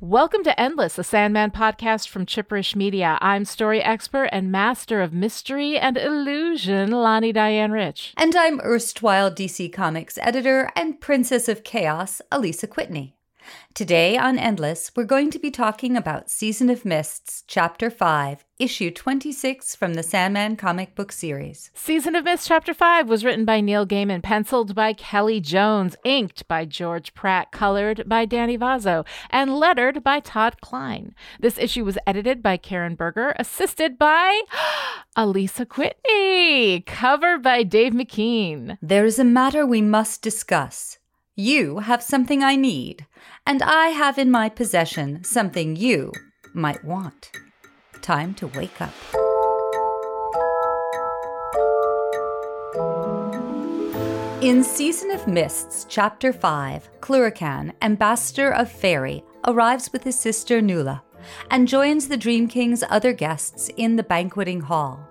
Welcome to Endless, a Sandman podcast from Chipperish Media. I'm story expert and master of mystery and illusion, Lani Diane Rich. And I'm erstwhile DC Comics editor and princess of chaos, Alisa Kwitney. Today on Endless, we're going to be talking about Season of Mists, Chapter 5, Issue 26 from the Sandman comic book series. Season of Mists, Chapter 5 was written by Neil Gaiman, penciled by Kelly Jones, inked by George Pratt, colored by Danny Vozzo, and lettered by Todd Klein. This issue was edited by Karen Berger, assisted by Alisa Kwitney, cover by Dave McKean. There is a matter we must discuss. You have something I need, and I have in my possession something you might want. Time to wake up. In Season of Mists, Chapter 5, Cluracan, Ambassador of Faerie, arrives with his sister Nuala and joins the Dream King's other guests in the banqueting hall.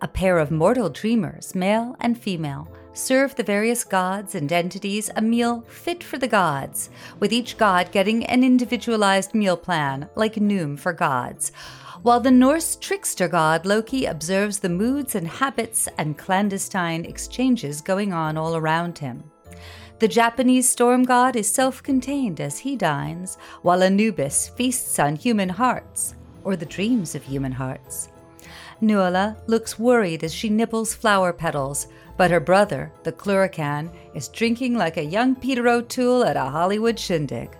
A pair of mortal dreamers, male and female, serve the various gods and entities a meal fit for the gods, with each god getting an individualized meal plan, like Noom for gods, while the Norse trickster god Loki observes the moods and habits and clandestine exchanges going on all around him. The Japanese storm god is self contained as he dines, while Anubis feasts on human hearts, or the dreams of human hearts. Nuala looks worried as she nibbles flower petals, but her brother, the Cluracan, is drinking like a young Peter O'Toole at a Hollywood shindig.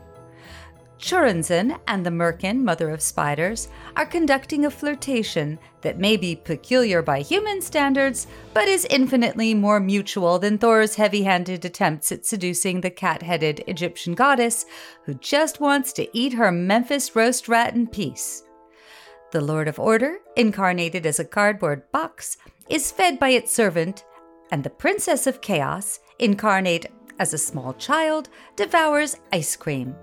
Choronzon and the Merkin, mother of spiders, are conducting a flirtation that may be peculiar by human standards, but is infinitely more mutual than Thor's heavy handed attempts at seducing the cat headed Egyptian goddess who just wants to eat her Memphis roast rat in peace. The Lord of Order, incarnated as a cardboard box, is fed by its servant, and the Princess of Chaos, incarnate as a small child, devours ice cream.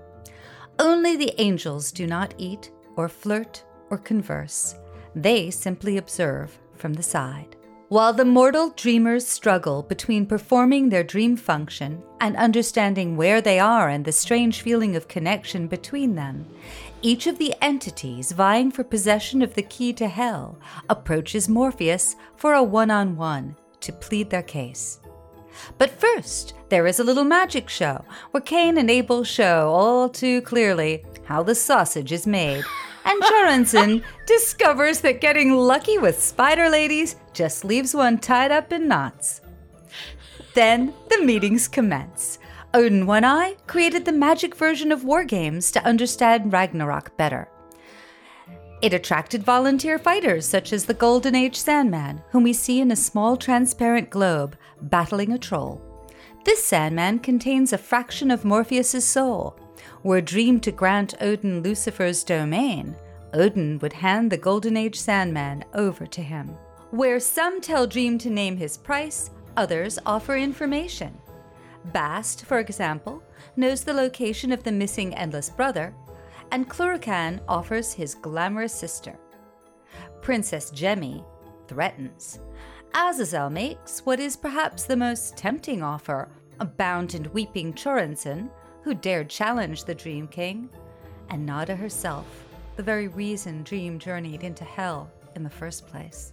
Only the angels do not eat, or flirt, or converse. They simply observe from the side. While the mortal dreamers struggle between performing their dream function and understanding where they are and the strange feeling of connection between them, each of the entities vying for possession of the key to hell approaches Morpheus for a one on one to plead their case. But first, there is a little magic show where Cain and Abel show all too clearly how the sausage is made. And Choronzon discovers that getting lucky with spider ladies just leaves one tied up in knots. Then the meetings commence. Odin One Eye created the magic version of war games to understand Ragnarok better. It attracted volunteer fighters such as the Golden Age Sandman, whom we see in a small transparent globe battling a troll. This Sandman contains a fraction of Morpheus's soul. Were Dream to grant Odin Lucifer's domain, Odin would hand the Golden Age Sandman over to him. Where some tell Dream to name his price, others offer information. Bast, for example, knows the location of the missing Endless Brother, and Cluracan offers his glamorous sister. Princess Jemmy threatens. Azazel makes what is perhaps the most tempting offer a bound and weeping Choronzon, who dared challenge the Dream King, and Nada herself, the very reason Dream journeyed into hell in the first place.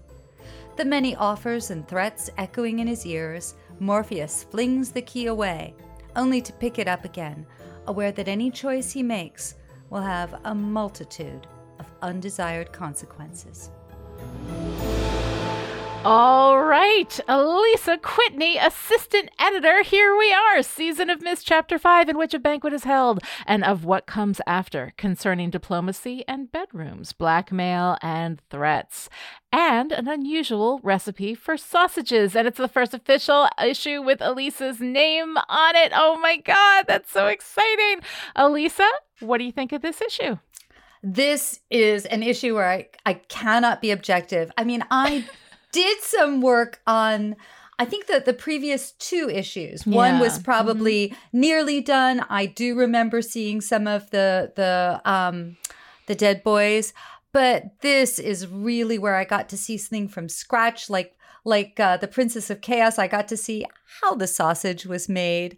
The many offers and threats echoing in his ears, Morpheus flings the key away, only to pick it up again, aware that any choice he makes will have a multitude of undesired consequences. All right, Alisa Kwitney, assistant editor. Here we are, season of Mists, chapter five, in which a banquet is held, and of what comes after concerning diplomacy and bedrooms, blackmail and threats, and an unusual recipe for sausages. And it's the first official issue with Alisa's name on it. Oh my God, that's so exciting. Elisa, what do you think of this issue? This is an issue where I, I cannot be objective. I mean, I did some work on I think that the previous two issues, yeah. one was probably mm-hmm. nearly done. I do remember seeing some of the the um the Dead Boys, but this is really where I got to see something from scratch like like uh, the Princess of Chaos, I got to see how the sausage was made.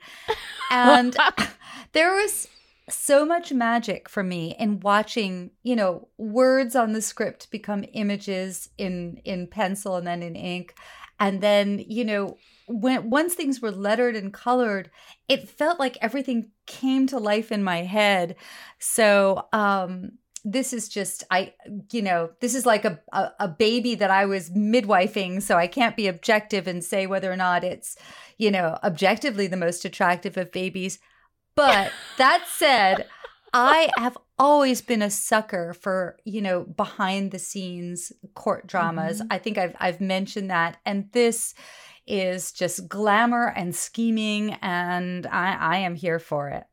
And there was so much magic for me in watching, you know, words on the script become images in in pencil and then in ink. And then, you know, when once things were lettered and colored, it felt like everything came to life in my head. So, um this is just i you know this is like a, a, a baby that i was midwifing so i can't be objective and say whether or not it's you know objectively the most attractive of babies but that said, I have always been a sucker for, you know, behind the scenes court dramas. Mm-hmm. I think I've I've mentioned that and this is just glamour and scheming and I I am here for it.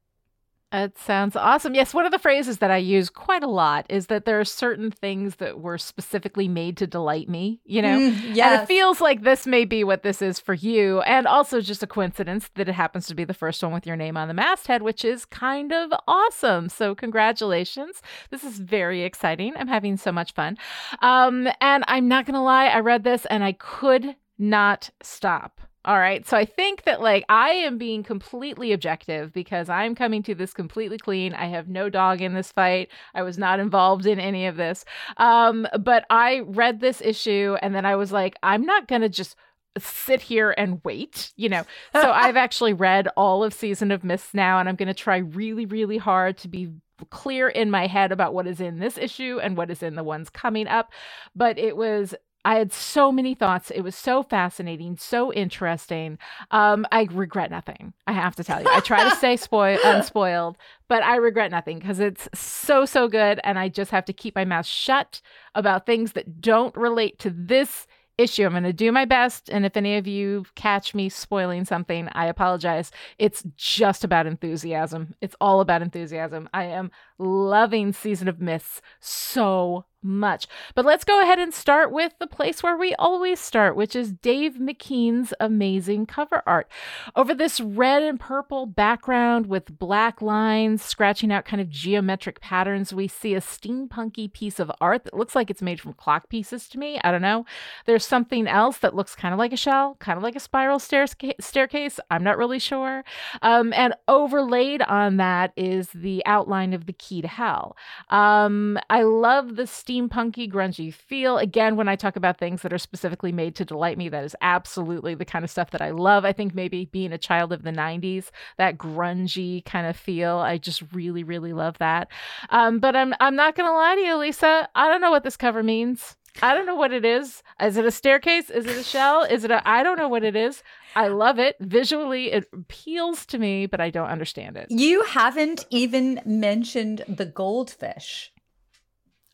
It sounds awesome. Yes, one of the phrases that I use quite a lot is that there are certain things that were specifically made to delight me, you know? Mm, yes. And it feels like this may be what this is for you. And also just a coincidence that it happens to be the first one with your name on the masthead, which is kind of awesome. So, congratulations. This is very exciting. I'm having so much fun. Um, and I'm not going to lie, I read this and I could not stop. All right. So I think that like I am being completely objective because I'm coming to this completely clean. I have no dog in this fight. I was not involved in any of this. Um, but I read this issue and then I was like, I'm not going to just sit here and wait, you know. So I've actually read all of Season of Mists now and I'm going to try really really hard to be clear in my head about what is in this issue and what is in the ones coming up. But it was I had so many thoughts. It was so fascinating, so interesting. Um, I regret nothing. I have to tell you. I try to stay spoil unspoiled, but I regret nothing because it's so so good, and I just have to keep my mouth shut about things that don't relate to this issue. I'm going to do my best. And if any of you catch me spoiling something, I apologize. It's just about enthusiasm. It's all about enthusiasm. I am loving Season of Mists so much. But let's go ahead and start with the place where we always start, which is Dave McKean's amazing cover art. Over this red and purple background with black lines scratching out kind of geometric patterns, we see a steampunky piece of art that looks like it's made from clock pieces to me. I don't know. There's something else that looks kind of like a shell, kind of like a spiral staircase. I'm not really sure. Um, and overlaid on that is the outline of the key to hell. Um, I love the steampunky, grungy feel. Again, when I talk about things that are specifically made to delight me, that is absolutely the kind of stuff that I love. I think maybe being a child of the 90s, that grungy kind of feel, I just really, really love that. Um, but I'm I'm not gonna lie to you, Lisa. I don't know what this cover means. I don't know what it is. Is it a staircase? Is it a shell? Is it a I don't know what it is. I love it. Visually it appeals to me, but I don't understand it. You haven't even mentioned the goldfish.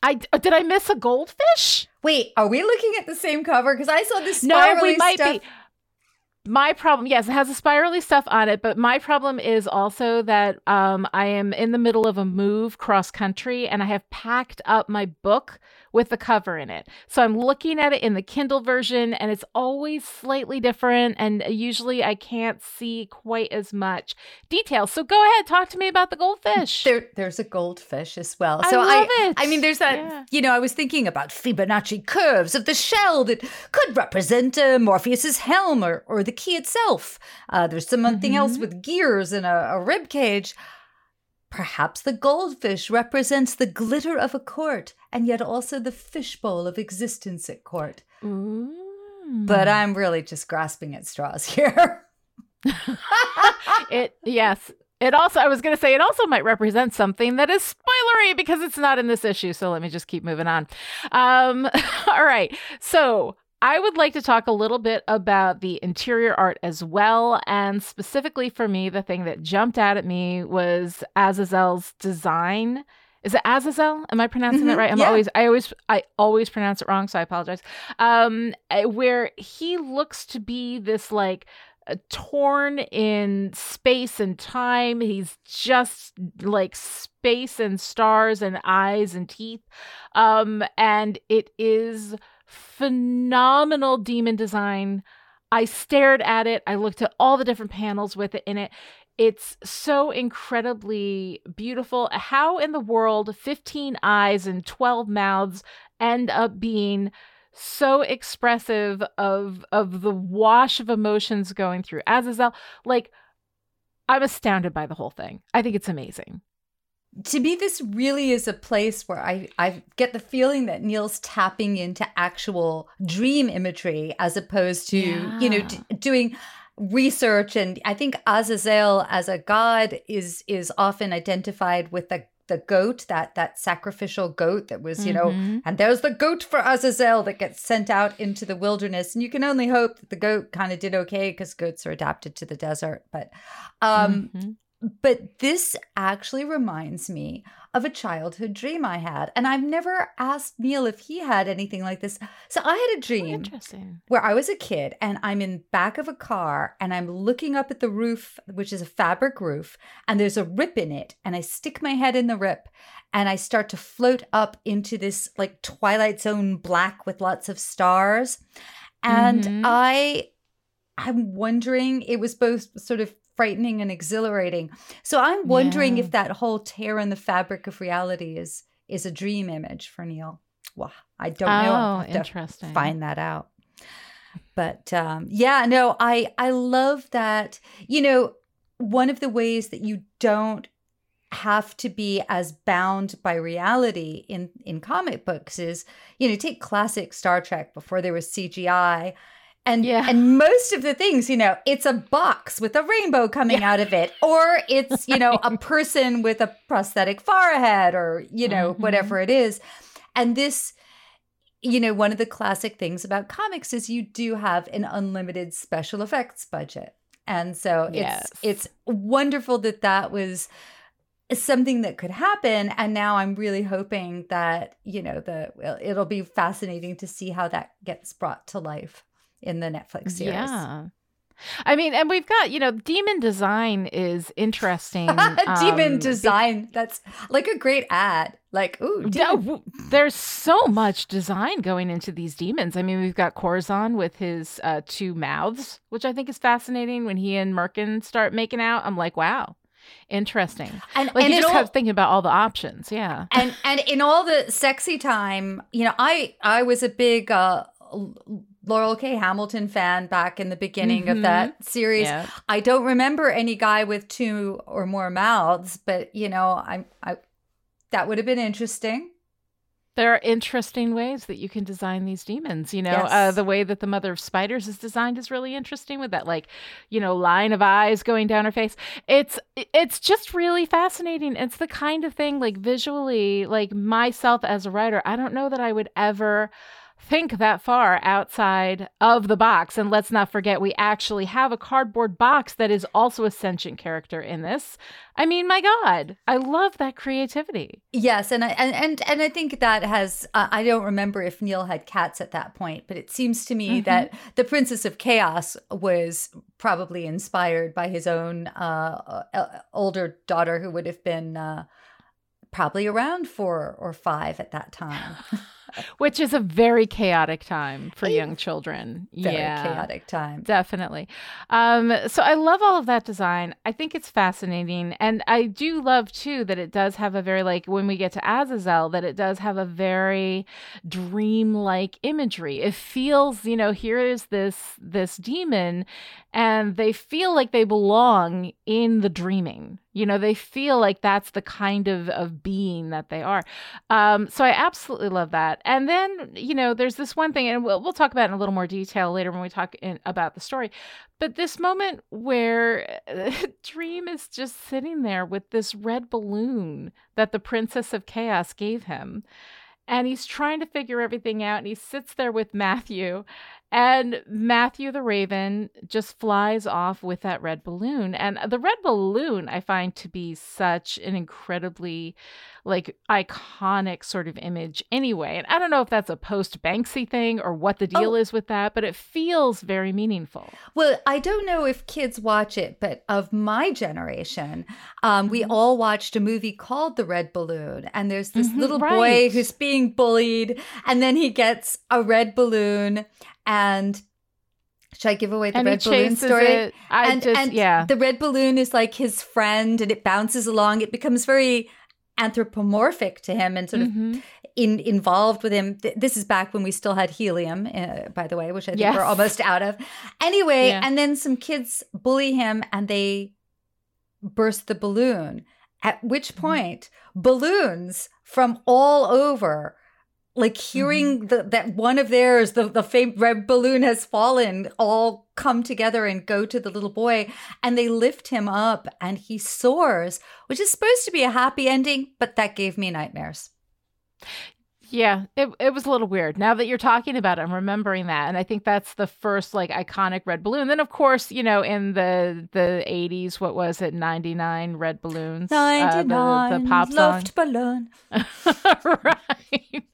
I did I miss a goldfish? Wait, are we looking at the same cover? Because I saw this no, we might stuff. Be. My problem, yes, it has a spirally stuff on it, but my problem is also that um, I am in the middle of a move cross country and I have packed up my book with the cover in it. So I'm looking at it in the Kindle version and it's always slightly different. And usually I can't see quite as much detail. So go ahead, talk to me about the goldfish. There, there's a goldfish as well. So I, love I, it. I mean, there's that, yeah. you know, I was thinking about Fibonacci curves of the shell that could represent uh, Morpheus's helm or, or the key itself. Uh, there's something mm-hmm. else with gears and a, a rib cage. Perhaps the goldfish represents the glitter of a court and yet also the fishbowl of existence at court. Mm. But I'm really just grasping at straws here. it yes. It also I was going to say it also might represent something that is spoilery because it's not in this issue. So let me just keep moving on. Um all right. So I would like to talk a little bit about the interior art as well. And specifically for me, the thing that jumped out at me was Azazel's design. Is it Azazel? Am I pronouncing mm-hmm, that right? I'm yeah. always, I always, I always pronounce it wrong, so I apologize. Um, eh, where he looks to be this like uh, torn in space and time. He's just like space and stars and eyes and teeth. Um, and it is phenomenal demon design. I stared at it. I looked at all the different panels with it in it. It's so incredibly beautiful. How in the world 15 eyes and 12 mouths end up being so expressive of of the wash of emotions going through Azazel. Like I'm astounded by the whole thing. I think it's amazing. To me, this really is a place where I, I get the feeling that Neil's tapping into actual dream imagery as opposed to, yeah. you know, d- doing research. And I think Azazel as a god is is often identified with the the goat, that that sacrificial goat that was, you mm-hmm. know, and there's the goat for Azazel that gets sent out into the wilderness. And you can only hope that the goat kind of did okay because goats are adapted to the desert. But um mm-hmm. But this actually reminds me of a childhood dream I had. And I've never asked Neil if he had anything like this. So I had a dream where I was a kid and I'm in back of a car and I'm looking up at the roof, which is a fabric roof, and there's a rip in it. And I stick my head in the rip and I start to float up into this like Twilight Zone black with lots of stars. And mm-hmm. I I'm wondering, it was both sort of frightening and exhilarating. So I'm wondering yeah. if that whole tear in the fabric of reality is is a dream image for Neil. Well, I don't know. Oh, interesting. Find that out. But um, yeah, no, I I love that. You know, one of the ways that you don't have to be as bound by reality in in comic books is you know take classic star trek before there was cgi and yeah. and most of the things, you know, it's a box with a rainbow coming yeah. out of it, or it's you know a person with a prosthetic forehead, or you know mm-hmm. whatever it is. And this, you know, one of the classic things about comics is you do have an unlimited special effects budget, and so yes. it's it's wonderful that that was something that could happen and now i'm really hoping that you know the it'll be fascinating to see how that gets brought to life in the Netflix series. Yeah. I mean, and we've got, you know, demon design is interesting. demon um, design. Be- that's like a great ad. Like, ooh, demon. there's so much design going into these demons. I mean, we've got Choronzon with his uh, two mouths, which I think is fascinating. When he and Merkin start making out, I'm like, wow, interesting. And, like and you just all, kept thinking about all the options. Yeah. And and in all the sexy time, you know, I I was a big uh Laurell K. Hamilton fan back in the beginning mm-hmm. of that series. Yeah. I don't remember any guy with two or more mouths, but you know, I, I that would have been interesting. There are interesting ways that you can design these demons. You know, yes. uh, the way that the mother of spiders is designed is really interesting with that, like, you know, line of eyes going down her face. It's it's just really fascinating. It's the kind of thing, like visually, like myself as a writer, I don't know that I would ever think that far outside of the box. And let's not forget, we actually have a cardboard box that is also a sentient character in this. I mean, my God, I love that creativity. Yes, and I, and and and I think that has. Uh, I don't remember if Neil had cats at that point, but it seems to me mm-hmm. that the Princess of Chaos was probably inspired by his own uh, uh, older daughter, who would have been uh, probably around four or five at that time. which is a very chaotic time for young children. Very yeah, chaotic time. Definitely. Um, so I love all of that design. I think it's fascinating. And I do love too that it does have a very like when we get to Azazel, that it does have a very dreamlike imagery. It feels, you know, here is this this demon and they feel like they belong in the dreaming you know they feel like that's the kind of of being that they are. Um, so i absolutely love that. And then you know there's this one thing and we'll, we'll talk about in a little more detail later when we talk in, about the story. But this moment where dream is just sitting there with this red balloon that the princess of chaos gave him and he's trying to figure everything out and he sits there with matthew and Matthew the Raven just flies off with that red balloon. And the red balloon I find to be such an incredibly like iconic sort of image anyway. And I don't know if that's a post Banksy thing or what the deal oh. is with that, but it feels very meaningful. Well, I don't know if kids watch it, but of my generation, um, we mm-hmm. all watched a movie called The Red Balloon. And there's this mm-hmm, little right. boy who's being bullied, and then he gets a red balloon and should I give away the and red balloon story? It. I and, just, and yeah. the red balloon is like his friend and it bounces along. It becomes very anthropomorphic to him and sort mm-hmm. of in, involved with him. This is back when we still had helium, uh, by the way, which I think yes. we're almost out of. Anyway, yeah. and then some kids bully him and they burst the balloon. At which point, balloons from all over like hearing mm-hmm. the, that one of theirs, the, the red balloon has fallen, all come together and go to the little boy and they lift him up and he soars, which is supposed to be a happy ending, but that gave me nightmares. Yeah, it it was a little weird. Now that you're talking about it, I'm remembering that, and I think that's the first like iconic red balloon. Then, of course, you know, in the the 80s, what was it, 99 red balloons, 99 uh, the, the pop song, balloon, right?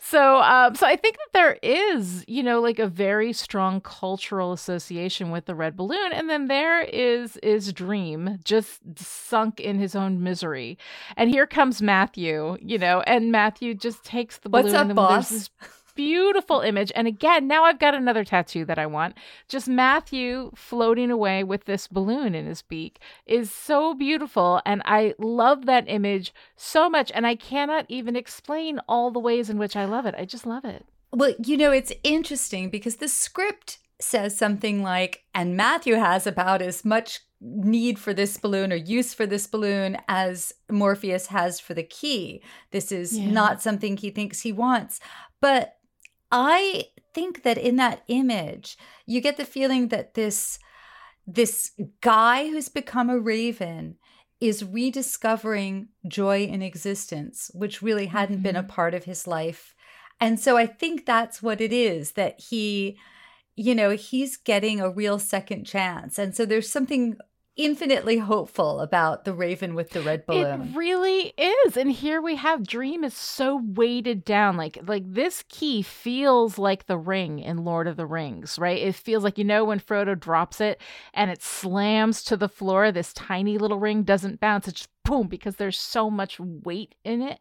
So um, so I think that there is, you know, like a very strong cultural association with the red balloon, and then there is is Dream just sunk in his own misery, and here comes Matthew, you know, and Matthew just takes the balloon. What's up, boss? Beautiful image. And again, now I've got another tattoo that I want. Just Matthew floating away with this balloon in his beak is so beautiful. And I love that image so much. And I cannot even explain all the ways in which I love it. I just love it. Well, you know, it's interesting because the script says something like, and Matthew has about as much need for this balloon or use for this balloon as Morpheus has for the key. This is yeah. not something he thinks he wants. But I think that in that image, you get the feeling that this this guy who's become a raven is rediscovering joy in existence, which really hadn't mm-hmm. been a mm-hmm. part of his life. And so I think that's what it is that he, you know, he's getting a real second chance. And so there's something infinitely hopeful about the raven with the red balloon. It really is. And here we have Dream is so weighted down. Like like this key feels like the ring in Lord of the Rings, right? It feels like you know when Frodo drops it and it slams to the floor, this tiny little ring doesn't bounce. It's just boom because there's so much weight in it.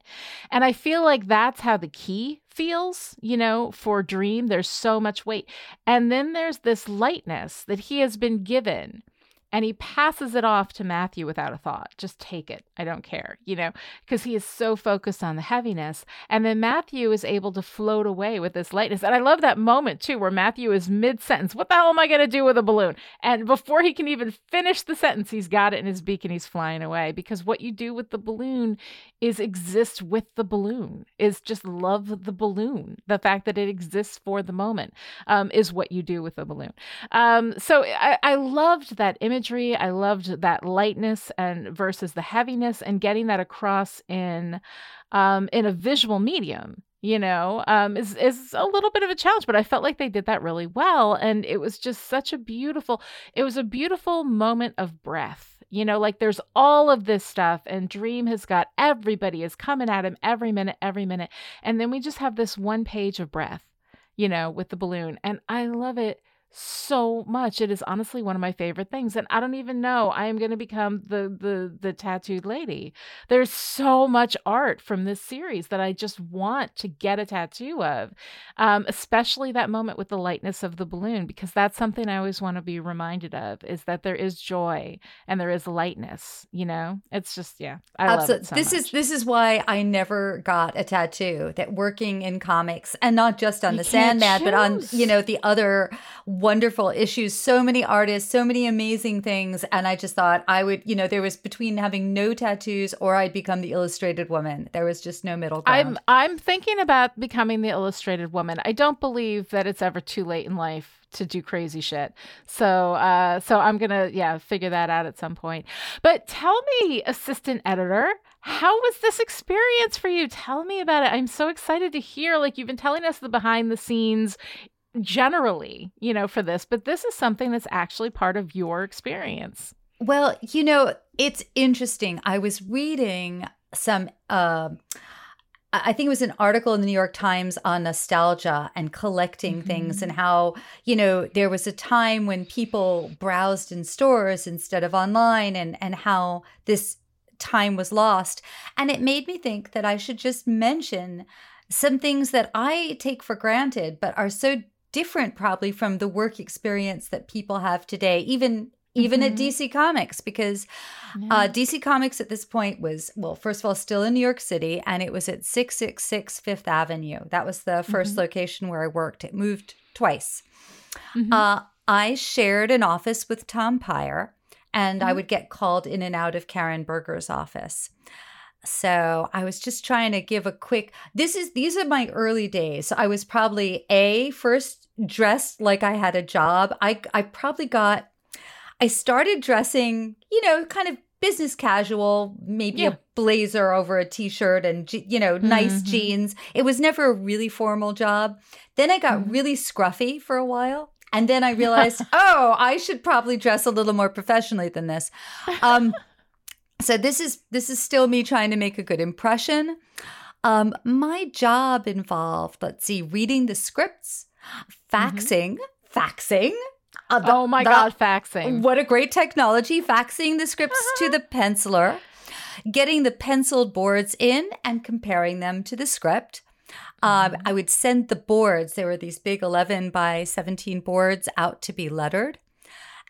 And I feel like that's how the key feels, you know, for Dream. There's so much weight. And then there's this lightness that he has been given and he passes it off to Matthew without a thought. Just take it. I don't care, you know, because he is so focused on the heaviness. And then Matthew is able to float away with this lightness. And I love that moment too, where Matthew is mid sentence. What the hell am I going to do with a balloon? And before he can even finish the sentence, he's got it in his beak and he's flying away. Because what you do with the balloon is exist with the balloon, is just love the balloon. The fact that it exists for the moment um, is what you do with the balloon. Um, so I, I loved that image imagery. I loved that lightness and versus the heaviness and getting that across in um, in a visual medium you know um, is is a little bit of a challenge but i felt like they did that really well and it was just such a beautiful it was a beautiful moment of breath you know like there's all of this stuff and dream has got everybody is coming at him every minute every minute and then we just have this one page of breath you know with the balloon and i love it so much. It is honestly one of my favorite things. And I don't even know I am going to become the the the tattooed lady. There's so much art from this series that I just want to get a tattoo of. Um, especially that moment with the lightness of the balloon, because that's something I always want to be reminded of is that there is joy and there is lightness, you know? It's just yeah. I Absolutely. love it so This much. is this is why I never got a tattoo that working in comics and not just on you the Sandman, but on, you know, the other wonderful issues, so many artists, so many amazing things. And I just thought I would, you know, there was between having no tattoos or I'd become the illustrated woman. There was just no middle ground. I'm I'm thinking about becoming the illustrated woman. I don't believe that it's ever too late in life to do crazy shit. So uh so I'm gonna yeah figure that out at some point. But tell me, assistant editor, how was this experience for you? Tell me about it. I'm so excited to hear. Like you've been telling us the behind the scenes generally, you know, for this, but this is something that's actually part of your experience. Well, you know, it's interesting. I was reading some uh, I think it was an article in the New York Times on nostalgia and collecting mm-hmm. things and how, you know, there was a time when people browsed in stores instead of online and and how this time was lost. And it made me think that I should just mention some things that I take for granted but are so different probably from the work experience that people have today even even mm-hmm. at DC Comics because yeah. uh, DC Comics at this point was well first of all still in New York City and it was at 666 Fifth Avenue that was the 1st mm-hmm. location where I worked it moved twice mm-hmm. uh, I shared an office with Tom Peyer and I would get called in and out of Karen Berger's office. So I was just trying to give a quick this is these are my early days. I was probably a first dressed like I had a job. I I probably got I started dressing, you know, kind of business casual, maybe Yeah. a blazer over a t-shirt and you know, nice Mhm. jeans. It was never a really formal job. Then I got Mhm. really scruffy for a while. And then I realized, oh, I should probably dress a little more professionally than this. Um, so this is this is still me trying to make a good impression. Um, my job involved, let's see, reading the scripts, faxing, faxing. uh, the- oh my the- God, faxing. What a great technology! Faxing the scripts to the penciler, getting the penciled boards in and comparing them to the script. Um, I would send the boards. There were these big 11 by 17 boards out to be lettered.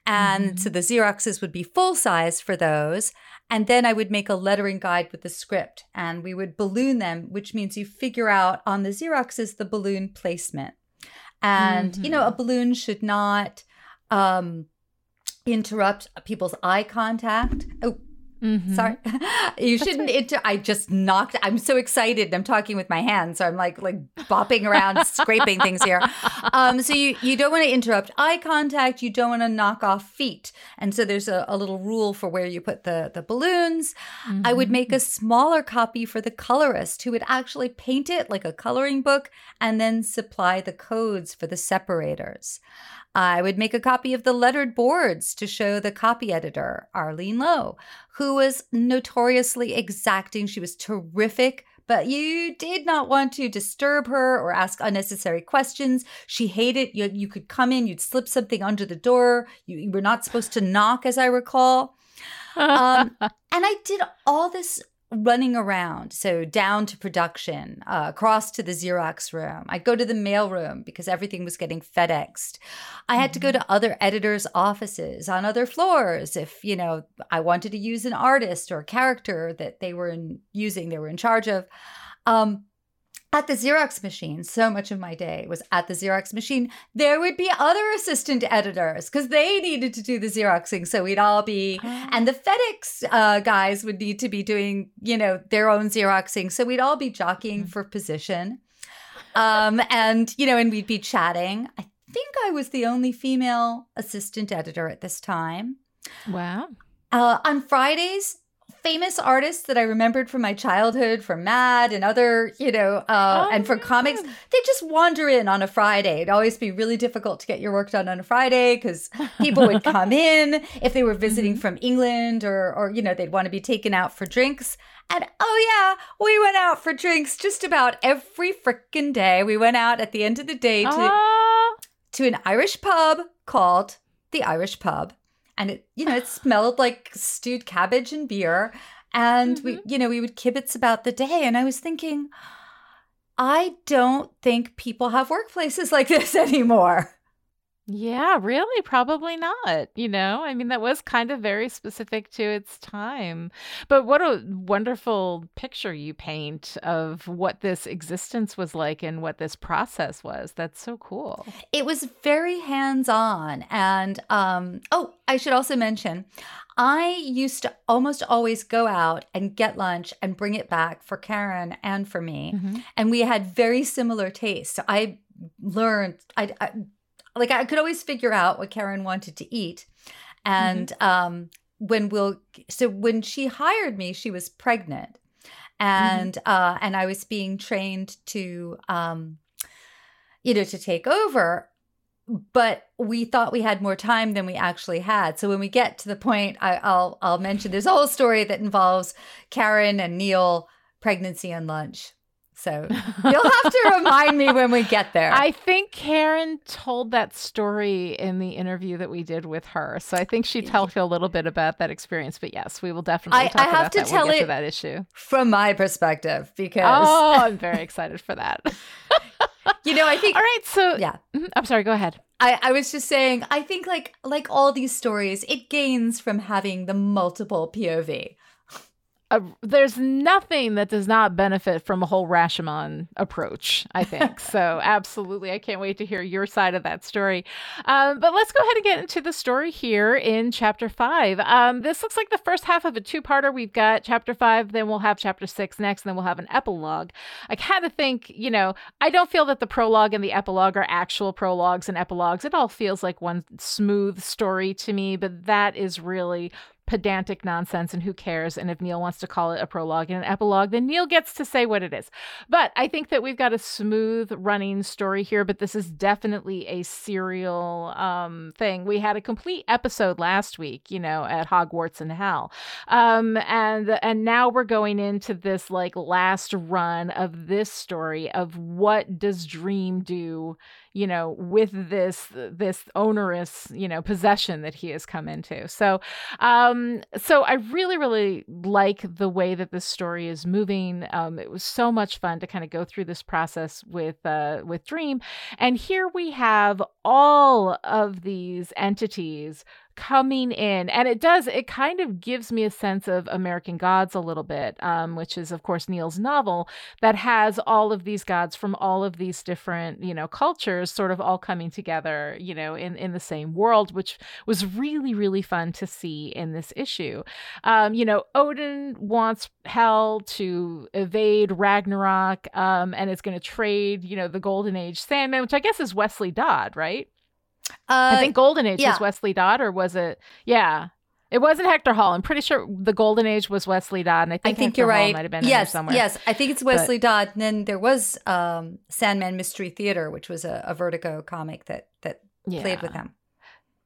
And so the Xeroxes would be full size for those. And then I would make a lettering guide with the script and we would balloon them, which means you figure out on the Xeroxes the balloon placement. And, you know, a balloon should not um, interrupt people's eye contact. Oh, Mhm. sorry. you shouldn't inter- I just knocked I'm so excited. I'm talking with my hands, so I'm like like bopping around, scraping things here. Um, so you you don't want to interrupt eye contact, you don't want to knock off feet. And so there's a, a little rule for where you put the the balloons. I would make a smaller copy for the colorist who would actually paint it like a coloring book and then supply the codes for the separators. I would make a copy of the lettered boards to show the copy editor, Arlene Lowe, who was notoriously exacting. She was terrific, but you did not want to disturb her or ask unnecessary questions. She hated you. You could come in, you'd slip something under the door. You, you were not supposed to knock, as I recall. Um, and I did all this running around. So down to production, uh, across to the Xerox room. I'd go to the mail room because everything was getting FedExed. I had to go to other editors' offices on other floors if, you know, I wanted to use an artist or a character that they were in, using, they were in charge of. Um, at the Xerox machine, so much of my day was at the Xerox machine. There would be other assistant editors because they needed to do the Xeroxing. So we'd all be, and the FedEx uh, guys would need to be doing, you know, their own Xeroxing. So we'd all be jockeying for position. Um, and, you know, and we'd be chatting. I think I was the only female assistant editor at this time. wow. Uh, on Fridays, famous artists that I remembered from my childhood, from Mad and other, you know, uh, Oh, and for comics, yeah. they just wander in on a Friday. It'd always be really difficult to get your work done on a Friday because people would come in if they were visiting from England or, or, you know, they'd want to be taken out for drinks. And oh, yeah, we went out for drinks just about every frickin' day. We went out at the end of the day to Ah, to an Irish pub called the Irish Pub. And it, you know, it smelled like stewed cabbage and beer. And we, mm-hmm. you know, we would kibitz about the day. And I was thinking, I don't think people have workplaces like this anymore. Yeah, really? Probably not. You know, I mean, that was kind of very specific to its time. But what a wonderful picture you paint of what this existence was like and what this process was. That's so cool. It was very hands on. And um, oh, I should also mention, I used to almost always go out and get lunch and bring it back for Karen and for me. Mhm. and we had very similar tastes. So I learned I, I like I could always figure out what Karen wanted to eat, and um, when we'll so when she hired me, she was pregnant, and uh, and I was being trained to um, you know to take over. But we thought we had more time than we actually had. So when we get to the point, I, I'll I'll mention there's a whole story that involves Karen and Neil pregnancy and lunch. So you'll have to remind me when we get there. I think Karen told that story in the interview that we did with her. So I think she told you a little bit about that experience. But yes, we will definitely I- talk I have about to that. tell we'll get to it- that issue. From my perspective, because Oh, I'm very excited for that. you know, I think All right, so yeah. Mhm, I'm sorry. Go ahead. I, I was just saying, I think like like all these stories, it gains from having the multiple POV. A, there's nothing that does not benefit from a whole Rashomon approach, I think. so, absolutely. I can't wait to hear your side of that story. Um, but let's go ahead and get into the story here in chapter five. Um, this looks like the first half of a two parter. We've got chapter five, then we'll have chapter six next, and then we'll have an epilogue. I kind of think, you know, I don't feel that the prologue and the epilogue are actual prologues and epilogues. It all feels like one smooth story to me, but that is really pedantic nonsense and who cares? And if neil wants to call it a prologue and an epilogue then neil gets to say what it is. But i think that we've got a smooth running story here but this is definitely a serial um, thing. We had a complete episode last week you know at hogwarts and hell. Um, and and now we're going into this like last run of this story of what does dream do you know with this this onerous you know possession that he has come into. So um so i really really like the way that this story is moving. Um it was so much fun to kind of go through this process with uh with dream. And here we have all of these entities coming in and it does it kind of gives me a sense of american gods a little bit um, which is of course neil's novel that has all of these gods from all of these different you know cultures sort of all coming together you know in in the same world which was really really fun to see in this issue. Um, you know odin wants hell to evade ragnarok um, and is going to trade you know the golden age sandman which i guess is wesley dodd right uh, I think Golden Age yeah. was Wesley Dodd, or was it? Yeah, it wasn't Hector Hall. I'm pretty sure the Golden Age was Wesley Dodd, and I think, I think you're Hall right. Might have been yes, somewhere. Yes, I think it's Wesley but, Dodd. And then there was um, Sandman Mystery Theater, which was a, a Vertigo comic that that yeah. played with him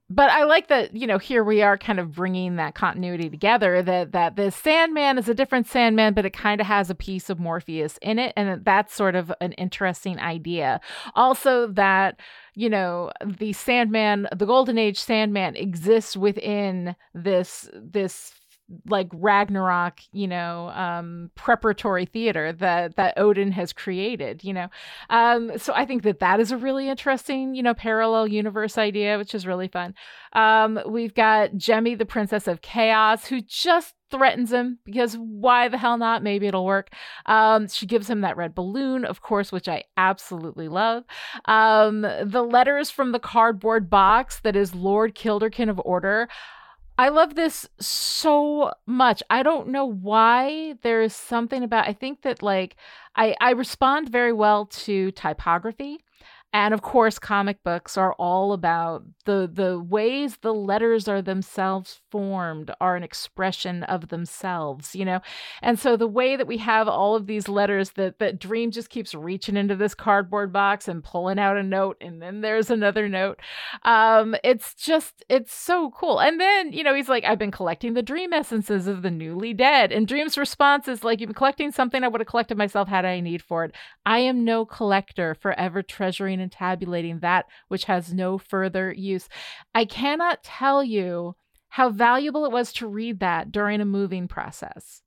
but I like that you know here we are kind of bringing that continuity together that that the Sandman is a different Sandman but it kind of has a piece of Morpheus in it and that's sort of an interesting idea. Also that you know the Sandman the Golden Age Sandman exists within this this like Ragnarok, you know, um, preparatory theater that that Odin has created, you know. Um, so I think that that is a really interesting, you know, parallel universe idea, which is really fun. Um, we've got Jemmy, the Princess of Chaos, who just threatens him because why the hell not? Maybe it'll work. Um, she gives him that red balloon, of course, which I absolutely love. Um, the letters from the cardboard box that is Lord Kilderkin of Order. I love this so much. I don't know why there is something about I think that like I I respond very well to typography and of course, comic books are all about the the ways the letters are themselves formed are an expression of themselves, you know. And so the way that we have all of these letters that that Dream just keeps reaching into this cardboard box and pulling out a note, and then there's another note. Um, it's just it's so cool. And then you know he's like, I've been collecting the dream essences of the newly dead, and Dream's response is like, You've been collecting something I would have collected myself had I need for it. I am no collector, forever treasuring and tabulating that which has no further use. I cannot tell you how valuable it was to read that during a moving process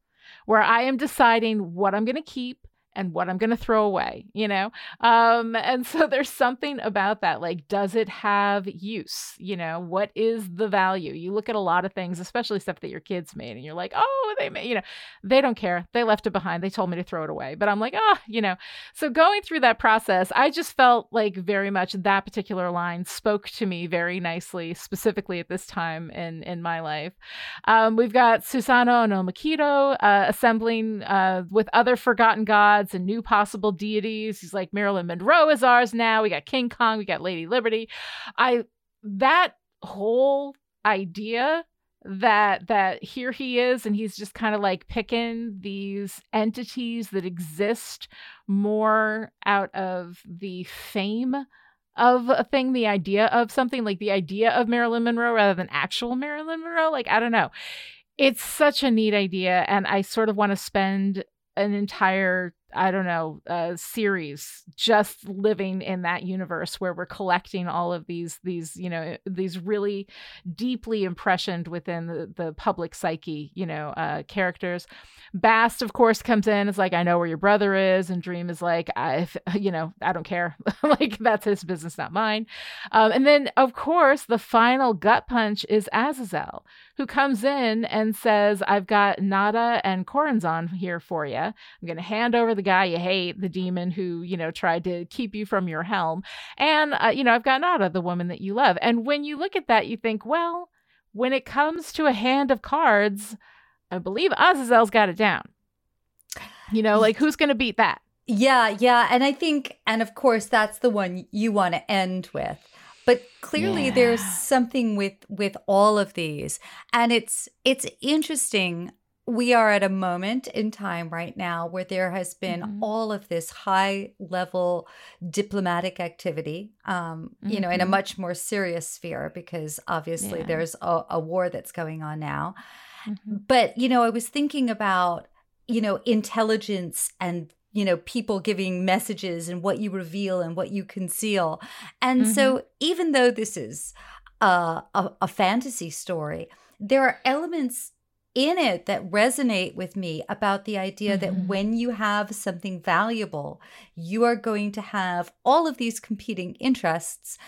where I am deciding what I'm going to keep and what I'm going to throw away, you know? Um, and so there's something about that. Like, does it have use? You know, what is the value? You look at a lot of things, especially stuff that your kids made, and you're like, oh, they made, you know, they don't care. They left it behind. They told me to throw it away. But I'm like, oh, you know. So going through that process, I just felt like very much that particular line spoke to me very nicely, specifically at this time in, in my life. Um, we've got Susano no uh, assembling uh, with other forgotten gods and new possible deities. He's like Marilyn Monroe is ours now. We got King Kong, we got Lady Liberty. I that whole idea that that here he is and he's just kind of like picking these entities that exist more out of the fame of a thing, the idea of something like the idea of Marilyn Monroe rather than actual Marilyn Monroe. Like, I don't know. It's such a neat idea. And I sort of want to spend an entire I don't know, uh, series just living in that universe where we're collecting all of these these you know these really deeply impressioned within the, the public psyche you know uh, characters. Bast of course comes in is like I know where your brother is, and Dream is like I you know I don't care like that's his business not mine. Um, and then of course the final gut punch is Azazel who comes in and says, I've got Nada and Choronzon here for you. I'm going to hand over the guy you hate, the demon who, you know, tried to keep you from your helm. And, uh, you know, I've got Nada, the woman that you love. And when you look at that, you think, well, when it comes to a hand of cards, I believe Azazel's got it down. You know, like who's going to beat that? Yeah, yeah. And I think, and of course, that's the one you want to end with. But clearly yeah. there's something with with all of these. And it's it's interesting. We are at a moment in time right now where there has been mm-hmm. all of this high level diplomatic activity, um, mm-hmm. you know, in a mm-hmm. much more serious sphere because obviously yeah. there's a, a, war that's going on now. Mm-hmm. But, you know, I was thinking about, you know, intelligence and you know people giving messages and what you reveal and what you conceal and mm-hmm. so even though this is a, a, a fantasy story there are elements in it that resonate with me about the idea mm-hmm. that when you have something valuable you are going to have all of these competing interests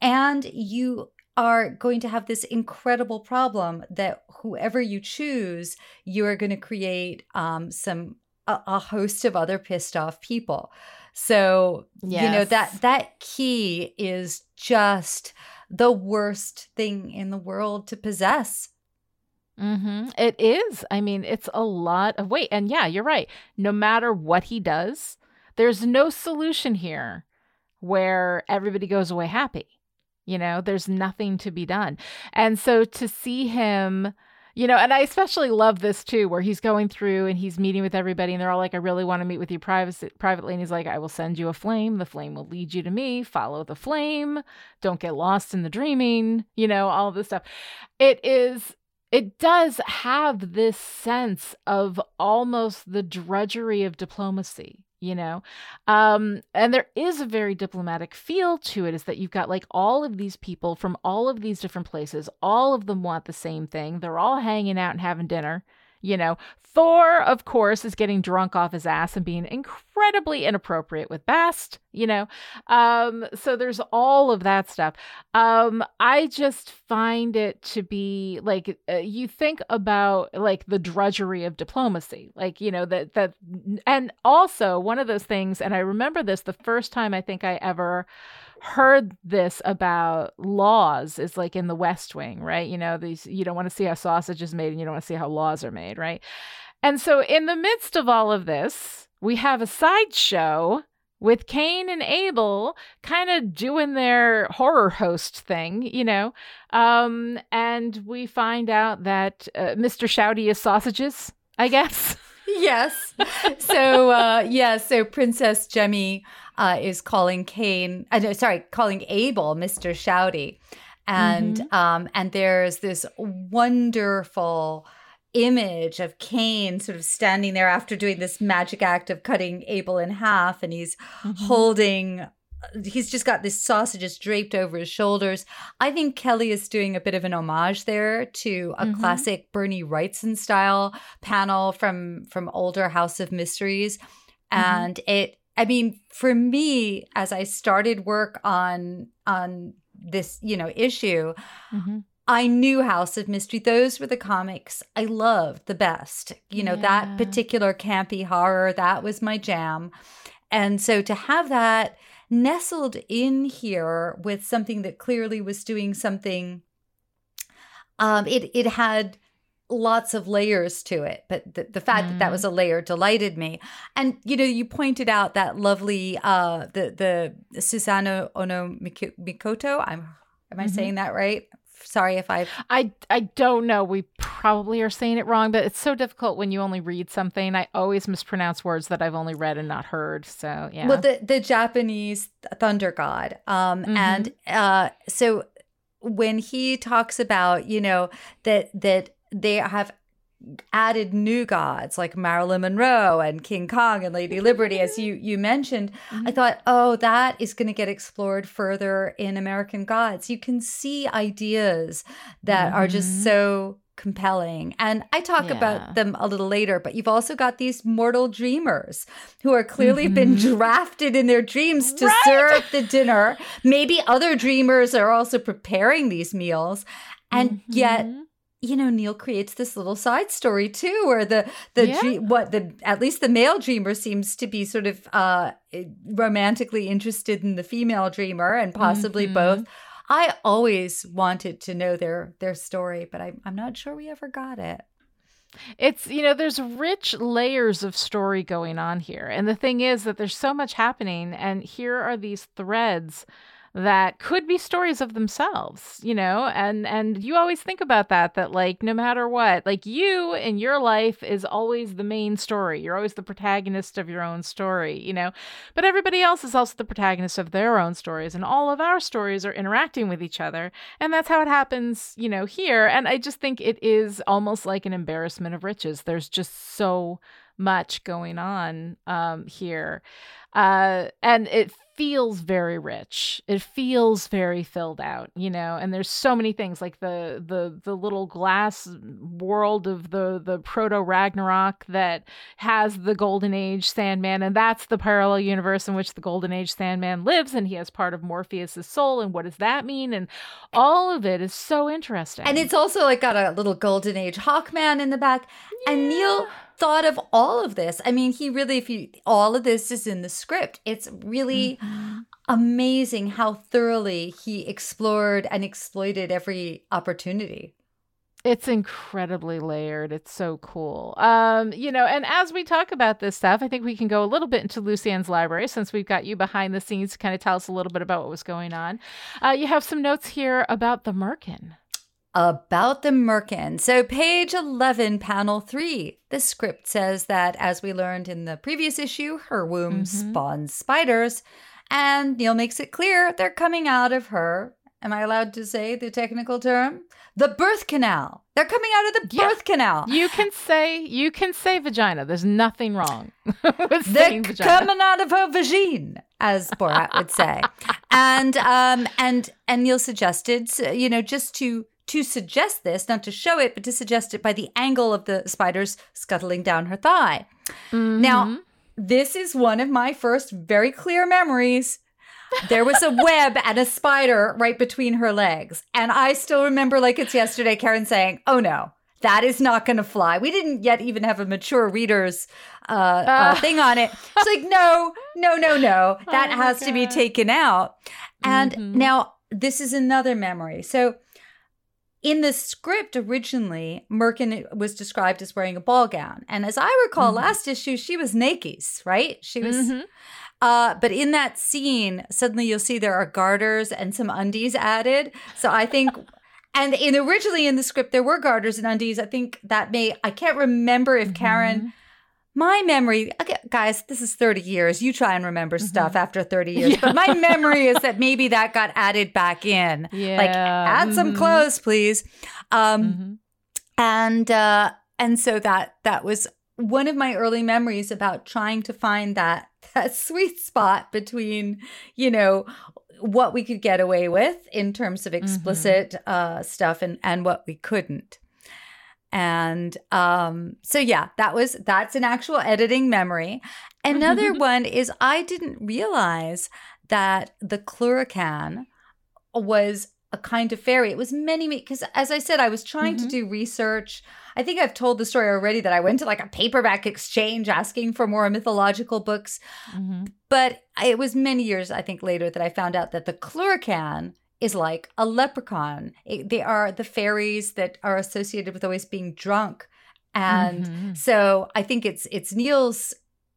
and you are going to have this incredible problem that whoever you choose, you are going to create um, some a, a host of other pissed off people. So, yes. you know, that that key is just the worst thing in the world to possess. Mm-hmm. It is. I mean, it's a lot of weight. And yeah, you're right. No matter what he does, there's no solution here where everybody goes away happy. You know, there's nothing to be done. And so to see him you know, and I especially love this too, where he's going through and he's meeting with everybody, and they're all like, "I really want to meet with you privacy, privately." And he's like, "I will send you a flame. The flame will lead you to me. Follow the flame. Don't get lost in the dreaming." You know, all this stuff. It is. It does have this sense of almost the drudgery of diplomacy you know? Um and there is a very diplomatic feel to it is that you've got like all of these people from all of these different places all of them want the same thing. They're all hanging out and having dinner you know, Thor, of course, is getting drunk off his ass and being incredibly inappropriate with Bast, you know. Um, so there's all of that stuff. Um, I just find it to be like uh, you think about like the drudgery of diplomacy, like you know that that, and also one of those things. And I remember this the first time I think I ever heard this about laws is like in the West Wing, right? You know, these you don't want to see how sausage is made and you don't want to see how laws are made, right? And so in the midst of all of this, we have a sideshow with Cain and Abel kind of doing their horror host thing, you know. Um, and we find out that uh, Mr. Shouty is sausages, I guess. yes. So, uh, yeah, so Princess Jemmy uh, is calling Cain, uh, no, sorry, calling Abel Mr. Shouty. And mm-hmm. um, and there's this wonderful image of Cain sort of standing there after doing this magic act of cutting Abel in half, and he's mm-hmm. holding he's just got this sausages draped over his shoulders. I think Kelley is doing a bit of an homage there to a mm-hmm. classic Bernie Wrightson style panel from from older House of Mysteries. Mm-hmm. And it I mean, for me, as I started work on on this, you know, issue, mm-hmm. I knew House of Mystery. Those were the comics I loved the best. You know, yeah. that particular campy horror, that was my jam. And so to have that nestled in here with something that clearly was doing something um it it had lots of layers to it but the, the fact mm. that that was mm. a layer delighted me and you know you pointed out that lovely uh the the Susanoo Ono Mikoto i'm am i mm-hmm. saying that right sorry if i i i don't know we probably are saying it wrong but it's so difficult when you only read something i always mispronounce words that i've only read and not heard so yeah well the the japanese thunder god um mm-hmm. and uh so when he talks about you know that that they have added new gods like Marilyn Monroe and King Kong and Lady Liberty, as you you mentioned. Mm-hmm. I thought, oh, that is going to get explored further in American Gods. You can see ideas that mm-hmm. are just mm-hmm. so compelling. And I talk yeah. about them a little later, but you've also got these mortal dreamers who are clearly mm-hmm. been drafted in their dreams to right. serve the dinner. Maybe other dreamers are also preparing these meals. And mm-hmm. yet you know, Neil creates this little side story too, where the the Yeah. dream, what the at least the male dreamer seems to be sort of uh romantically interested in the female dreamer, and possibly Mhm. both. I always wanted to know their their story, but I, I'm not sure we ever got it. It's, you know, there's rich layers of story going on here. And the thing is that there's so much happening. And here are these threads that could be stories of themselves, you know, and and you always think about that that like no matter what, like you in your life is always the main story. You're always the protagonist of your own story, you know. But everybody else is also the protagonist of their own stories and all of our stories are interacting with each other. And that's how it happens, you know, here. And I just think it is almost like an embarrassment of riches. There's just so much going on um, here. Uh, and it feels very rich. It feels very filled out, you know, and there's so many things like the the the little glass world of the the proto Ragnarok that has the golden age Sandman and that's the parallel universe in which the golden age Sandman lives and he has part of Morpheus's soul and what does that mean and all of it is so interesting. And it's also like got a little golden age Hawkman in the back. And Neil thought of all of this. I mean, he really, if you, all of this is in the script. It's really Mm-hmm. amazing how thoroughly he explored and exploited every opportunity. It's incredibly layered. It's so cool. Um, you know, and as we talk about this stuff, I think we can go a little bit into Lucien's library since we've got you behind the scenes to kind of tell us a little bit about what was going on. Uh, you have some notes here about the Merkin. About the Merkin. So, page 11, panel 3. The script says that, as we learned in the previous issue, her womb Mhm. spawns spiders. And Neil makes it clear they're coming out of her. Am I allowed to say the technical term? The birth canal. They're coming out of the Yeah. birth canal. You can say you can say vagina. There's nothing wrong with They're vagina. coming out of her vagine, as Borat would say. and um and and Neil suggested, you know, just to to suggest this, not to show it, but to suggest it by the angle of the spiders scuttling down her thigh. Now, Mhm. this is one of my first very clear memories. There was a web and a spider right between her legs. And I still remember, like it's yesterday, Karen saying, Oh no, that is not going to fly. We didn't yet even have a mature reader's uh, uh, Ah. thing on it. It's like, no, no, no, no. That Oh has to be taken out. And Mhm. now this is another memory. So in the script originally, Merkin was described as wearing a ball gown. And as I recall, Mhm. last issue, she was naked, right? She was. Mhm. Uh, but in that scene, suddenly you'll see there are garters and some undies added. So I think, and in originally in the script there were garters and undies. I think that may I can't remember if Karen. My memory, okay, guys, this is thirty years. You try and remember stuff after thirty years, but my memory is that maybe that got added back in. Yeah. Like add some mhm, clothes, please. Um, mhm. and uh and so that that was one of my early memories about trying to find that that sweet spot between you know what we could get away with in terms of explicit uh stuff and and what we couldn't and um so yeah that was that's an actual editing memory another one is i didn't realize that the cluracan was a kind of fairy. It was many, because as I said, I was trying to Mhm. do research. I think I've told the story already that I went to like a paperback exchange asking for more mythological books. Mhm. But it was many years, I think, later that I found out that the Cluracan is like a leprechaun. It- they are the fairies that are associated with always being drunk. And Mhm. so I think it's it's Neil's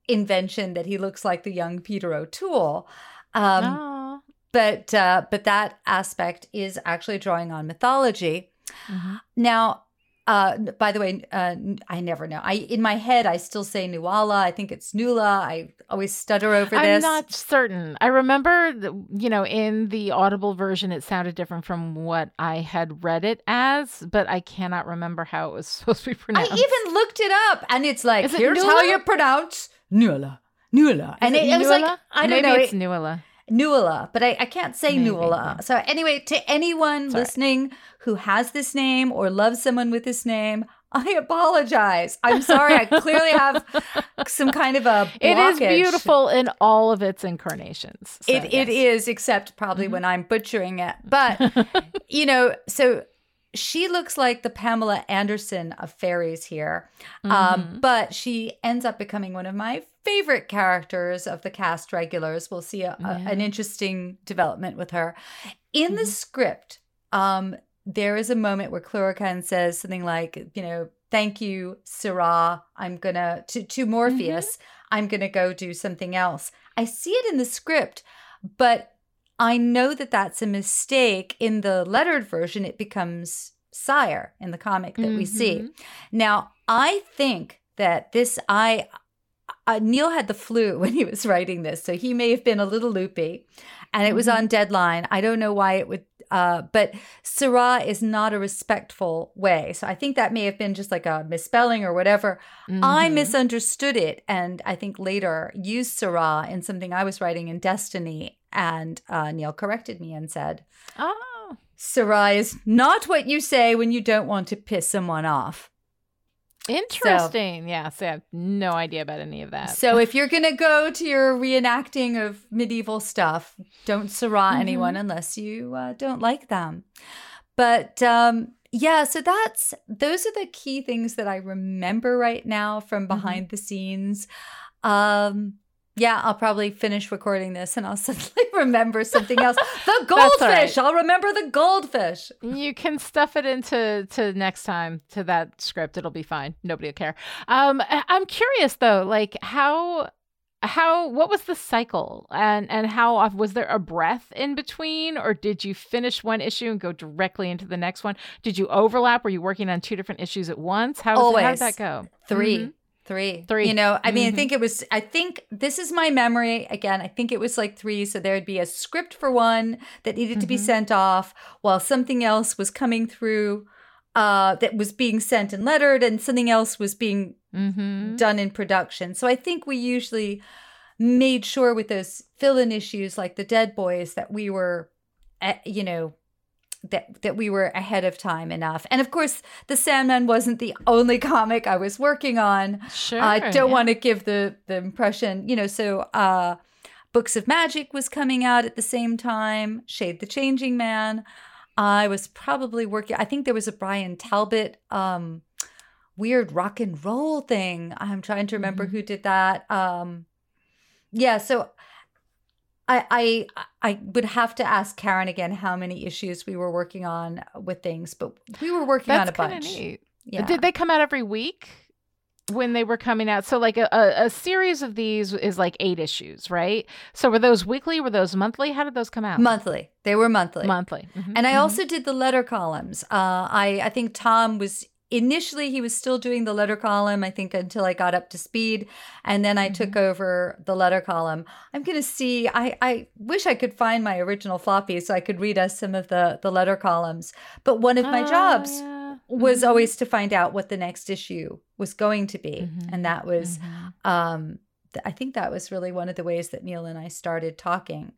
invention that he looks like the young Peter O'Toole. Um, but uh, but that aspect is actually drawing on mythology. Mhm. Now, uh, by the way, uh, I never know. I in my head I still say Nuala. I think it's Nula. I always stutter over this. I'm not certain. I remember, you know, in the Audible version, it sounded different from what I had read it as, but I cannot remember how it was supposed to be pronounced. I even looked it up, and it's like Is it here's how you pronounce Nuala. Nuala. And it, it was like I don't Maybe know. it's it- Nuala. Nuala, but I, I can't say Maybe, Nuala. So anyway, to anyone right. listening who has this name or loves someone with this name, I apologize. I'm sorry. I clearly have some kind of a It is beautiful in all of its incarnations. So, It it yes. is, except probably Mhm. when I'm butchering it. But you know, so she looks like the Pamela Anderson of fairies here. Um, Mhm. but she ends up becoming one of my favorite characters of the cast regulars. We'll see a, a- an interesting development with her. In the Mhm. script, um, there is a moment where Cluracan says something like, you know, thank you, sirrah. I'm gonna to to Morpheus. I'm gonna go do something else. I see it in the script, but I know that that's a mistake. In the lettered version, it becomes sire in the comic that we see. Mhm. Now, I think that this, I, uh, Neil had the flu when he was writing this, so he may have been a little loopy, and it was Mhm. on deadline. I don't know why it would, uh, but sirrah is not a respectful way. So I think that may have been just like a misspelling or whatever. I Mhm. misunderstood it, and I think later used sirrah in something I was writing in Destiny, and uh, Neil corrected me and said, Oh. sirrah is not what you say when you don't want to piss someone off. Interesting. yeah. So I have no idea about any of that. So if you're gonna go to your reenacting of medieval stuff, don't sirrah Mhm. anyone unless you uh, don't like them. But um, yeah, so that's those are the key things that I remember right now from behind the scenes. Um, yeah, I'll probably finish recording this and I'll suddenly remember something else. The all right. goldfish. I'll remember the goldfish. You can stuff it into to next time to that script. It'll be fine. Nobody will care. Um, I'm curious though, like how how what was the cycle and and how off was there a breath in between or did you finish one issue and go directly into the next one did you overlap were you working on two different issues at once how, how did that go 3 Mhm. Three. Three. You know, I mean, Mhm. I think it was, I think this is my memory. Again, I think it was like three. So there would be a script for one that needed to be Mhm. sent off while something else was coming through uh, that was being sent and lettered and something else was being Mhm. done in production. So I think we usually made sure with those fill in issues like the Dead Boys that we were, eh, you know, that that we were ahead of time enough. And of course, The Sandman wasn't the only comic I was working on. sure I don't yeah. want to give the the impression, you know, so uh Books of Magic was coming out at the same time, Shade the Changing Man. I was probably working I think there was a Bryan Talbot um weird rock and roll thing. I'm trying to remember Mhm. who did that. Um yeah, so I, I I would have to ask Karen again how many issues we were working on with things, but we were working that's on a bunch. neat Yeah. Did they come out every week when they were coming out? So like a, a, series of these is like eight issues, right? So were those weekly? Were those monthly? How did those come out? monthly. They were monthly. Monthly. Mhm, And I mhm. also did the letter columns. Uh, I I think Tom was initially he was still doing the letter column. I think until I got up to speed, and then I Mm-hmm. took over the letter column. I'm gonna see. I I wish I could find my original floppy so I could read us some of the the letter columns. But one of my Oh, jobs yeah. was Mhm, always to find out what the next issue was going to be, mhm, and that was mhm. um. th- I think that was really one of the ways that Neil and I started talking.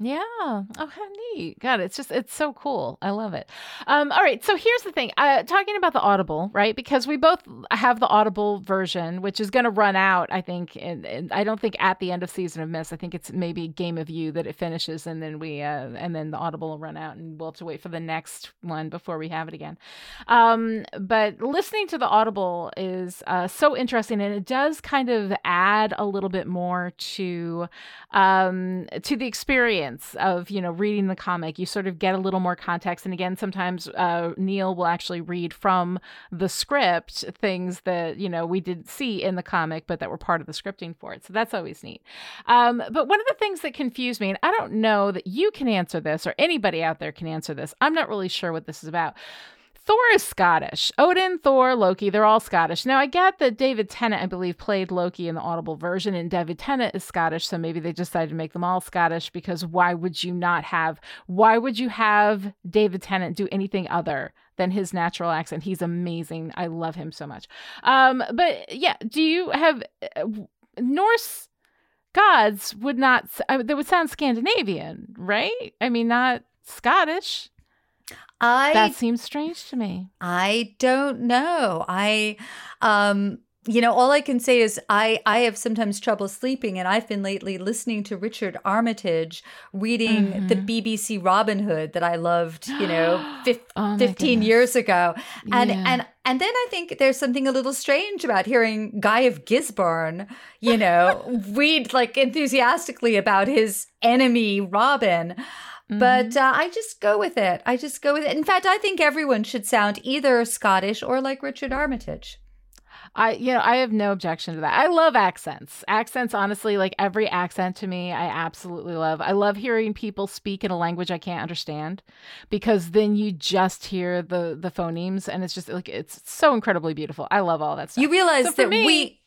Yeah. Oh, how neat. God, it's just, it's so cool. I love it. Um, all right. So here's the thing uh, talking about the Audible, right? Because we both have the Audible version, which is going to run out, I think. And, I don't think at the end of Season of Mists, I think it's maybe Game of You that it finishes and then we, uh, and then the Audible will run out and we'll have to wait for the next one before we have it again. Um, but listening to the Audible is uh, so interesting and it does kind of add a little bit more to um, to the experience of you know reading the comic. You sort of get a little more context, and again, sometimes uh, Neil will actually read from the script things that you know we didn't see in the comic, but that were part of the scripting for it. So that's always neat. Um, but one of the things that confused me, and I don't know that you can answer this or anybody out there can answer this. I'm not really sure what this is about. Thor is Scottish. Odin, Thor, Loki, they're all Scottish. Now, I get that David Tennant, I believe, played Loki in the Audible version, and David Tennant is Scottish, so maybe they decided to make them all Scottish because why would you not have, why would you have David Tennant do anything other than his natural accent? He's amazing. I love him so much. Um, but yeah, do you have uh, Norse gods would not, uh, they would sound Scandinavian, right? I mean, not Scottish. I That seems strange to me. I don't know. I um you know, all I can say is I I have sometimes trouble sleeping, and I've been lately listening to Richard Armitage reading mm-hmm. the BBC Robin Hood that I loved, you know, fif- oh fifteen goodness. years ago, and yeah. and and then I think there's something a little strange about hearing Guy of Gisborne, you know, read like enthusiastically about his enemy Robin. Mm-hmm. But uh, I just go with it. I just go with it. In fact, I think everyone should sound either Scottish or like Richard Armitage. I you know I have no objection to that. I love accents. Accents honestly like every accent to me I absolutely love. I love hearing people speak in a language I can't understand because then you just hear the the phonemes and it's just like it's so incredibly beautiful. I love all that stuff. You realize so that me, we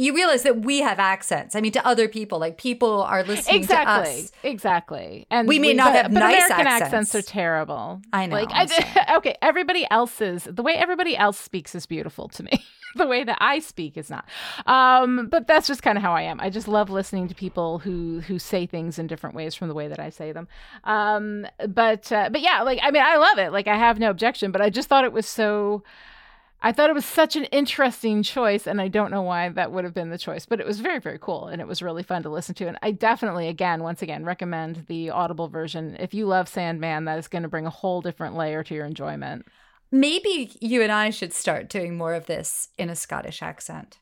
you realize that we have accents. I mean, to other people, like people are listening exactly, to us. Exactly, and we may we, not but, have but nice American accents. accents. are terrible. I know. Like, I, okay, everybody else's the way everybody else speaks is beautiful to me. the way that I speak is not. Um, but that's just kind of how I am. I just love listening to people who who say things in different ways from the way that I say them. Um, but uh, but yeah, like I mean, I love it. Like I have no objection. But I just thought it was so. I thought it was such an interesting choice, and I don't know why that would have been the choice, but it was very, very cool, and it was really fun to listen to. And I definitely, again, once again, recommend the Audible version. If you love Sandman, that is going to bring a whole different layer to your enjoyment. Maybe you and I should start doing more of this in a Scottish accent.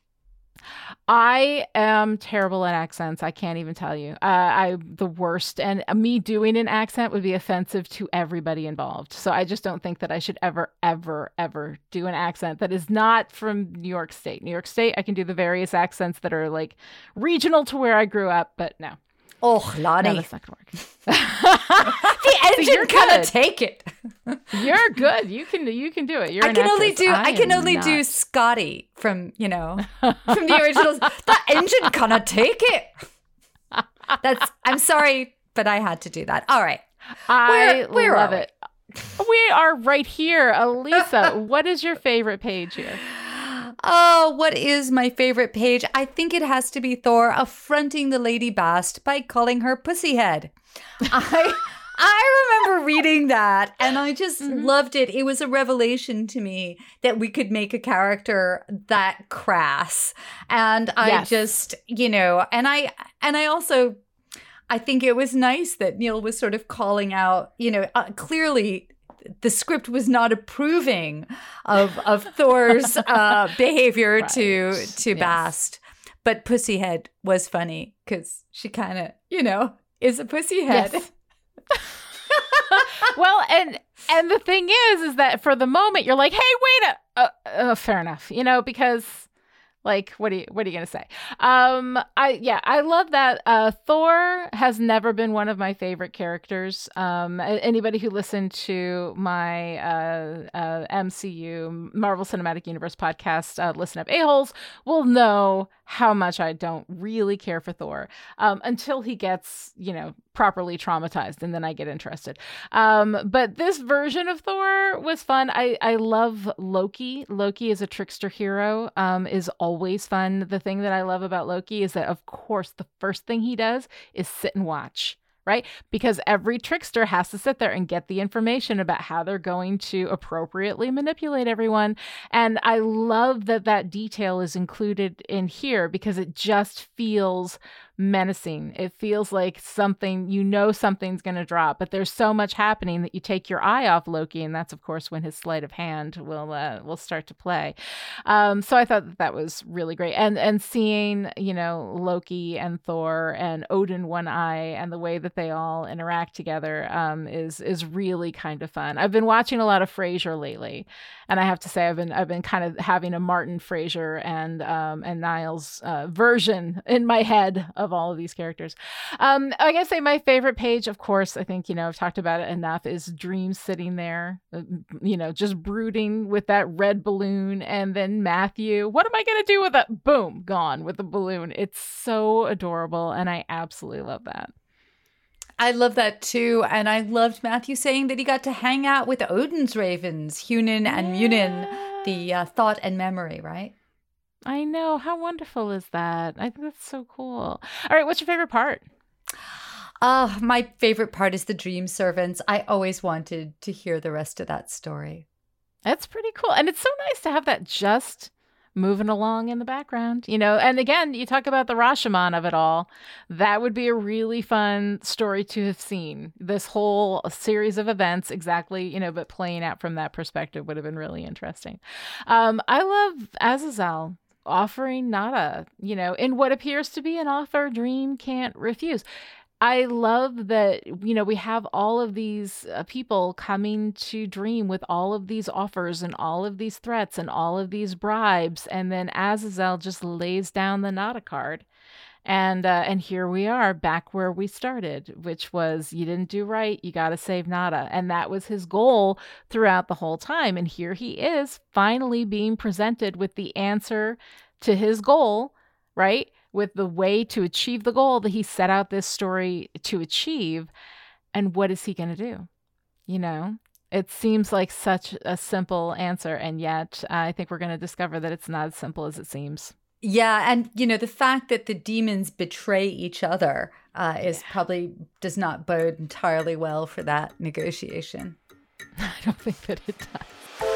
I am terrible at accents. I can't even tell you. Uh, I'm the worst, and me doing an accent would be offensive to everybody involved. So I just don't think that I should ever, ever, ever do an accent that is not from New York State. New York State, I can do the various accents that are like regional to where I grew up, but no. Oh, Lani. No, that's not gonna work. the engine cannot take it. you're good. You can you can do it. You're I can only do I, I can only not. do Scotty from you know from the originals. the engine cannot take it. That's I'm sorry, but I had to do that. All right. I where, where love it. We are right here. Alisa, what is your favorite page here? Oh, what is my favorite page? I think it has to be Thor affronting the Lady Bast by calling her Pussyhead. I I remember reading that and I just mm-hmm. loved it. It was a revelation to me that we could make a character that crass. And I yes. just, you know, and I and I also I think it was nice that Neil was sort of calling out, you know, uh, clearly the script was not approving of of Thor's uh, behavior right. to to yes. Bast, but Pussyhead was funny because she kind of you know is a pussyhead. Yes. well, and and the thing is, is that for the moment you're like, hey, wait, a, uh, uh, fair enough, you know, because like, what are you what are you gonna say? Um, I yeah, I love that. Uh, Thor has never been one of my favorite characters. Um, anybody who listened to my uh, uh, MCU Marvel Cinematic Universe podcast, uh, listen up a holes, will know how much I don't really care for Thor um, until he gets, you know, properly traumatized, and then I get interested. Um, but this version of Thor was fun. I I love Loki. Loki is a trickster hero. Um, is always fun. The thing that I love about Loki is that, of course, the first thing he does is sit and watch right? Because every trickster has to sit there and get the information about how they're going to appropriately manipulate everyone. And I love that that detail is included in here because it just feels menacing. It feels like something, you know, something's going to drop, but there's so much happening that you take your eye off Loki. And that's, of course, when his sleight of hand will, uh, will start to play. Um, so I thought that that was really great. And, and seeing, you know, Loki and Thor and Odin One Eye and the way that they all interact together um, is, is really kind of fun. I've been watching a lot of Frasier lately. And I have to say, I've been, I've been kind of having a Martin Frasier and, um, and Niles uh, version in my head of of all of these characters. Um, I guess say my favorite page, of course, I think, you know, I've talked about it enough, is Dream sitting there, uh, you know, just brooding with that red balloon. And then Matthew, what am I going to do with it? Boom, gone with the balloon. It's so adorable. And I absolutely love that. I love that too. And I loved Matthew saying that he got to hang out with Odin's ravens, Hugin and yeah. Munin, the uh, thought and memory, right? I know. How wonderful is that? I think that's so cool. All right, what's your favorite part? Uh, my favorite part is the dream servants. I always wanted to hear the rest of that story. That's pretty cool. And it's so nice to have that just moving along in the background, you know. And again, you talk about the Rashomon of it all. That would be a really fun story to have seen. This whole series of events, exactly, you know, but playing out from that perspective would have been really interesting. Um, I love Azazel offering Nada, you know, in what appears to be an offer Dream can't refuse. I love that, you know, we have all of these uh, people coming to Dream with all of these offers and all of these threats and all of these bribes. And then Azazel just lays down the Nada card. And uh, and here we are back where we started, which was you didn't do right, you got to save Nada, and that was his goal throughout the whole time. And here he is, finally being presented with the answer to his goal, right? with the way to achieve the goal that he set out this story to achieve. And what is he going to do? You know, it seems like such a simple answer. And yet, uh, I think we're going to discover that it's not as simple as it seems. Yeah, and you know the fact that the demons betray each other uh, is yeah. probably does not bode entirely well for that negotiation. I don't think that it does.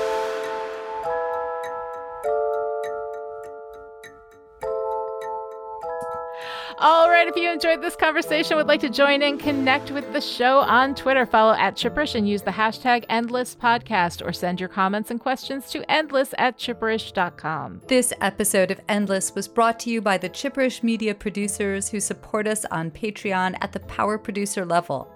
All right, if you enjoyed this conversation, would like to join in, connect with the show on Twitter, follow at Chipperish and use the hashtag Endless Podcast, or send your comments and questions to endless at chipperish.com. This episode of Endless was brought to you by the Chipperish media producers who support us on Patreon at the power producer level.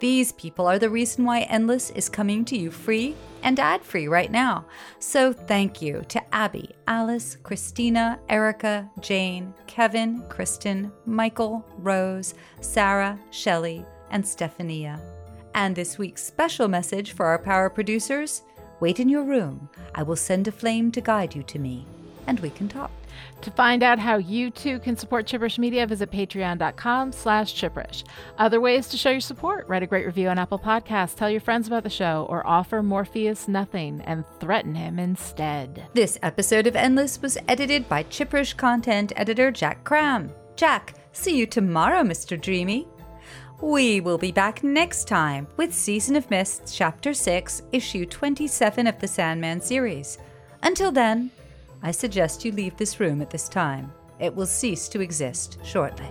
These people are the reason why Endless is coming to you free and ad free right now. So thank you to Abby, Alice, Christina, Erica, Jane, Kevin, Kristen, Michael, Rose, Sarah, Shelley, and Stephania. And this week's special message for our power producers wait in your room. I will send a flame to guide you to me, and we can talk. To find out how you too can support Chipperish Media, visit patreon.com slash chipperish. Other ways to show your support, write a great review on Apple Podcasts, tell your friends about the show, or offer Morpheus nothing and threaten him instead. This episode of Endless was edited by Chipperish content editor Jack Cram. Jack, see you tomorrow, Mr. Dreamy. We will be back next time with Season of Mists, Chapter 6, Issue 27 of the Sandman series. Until then, I suggest you leave this room at this time. It will cease to exist shortly.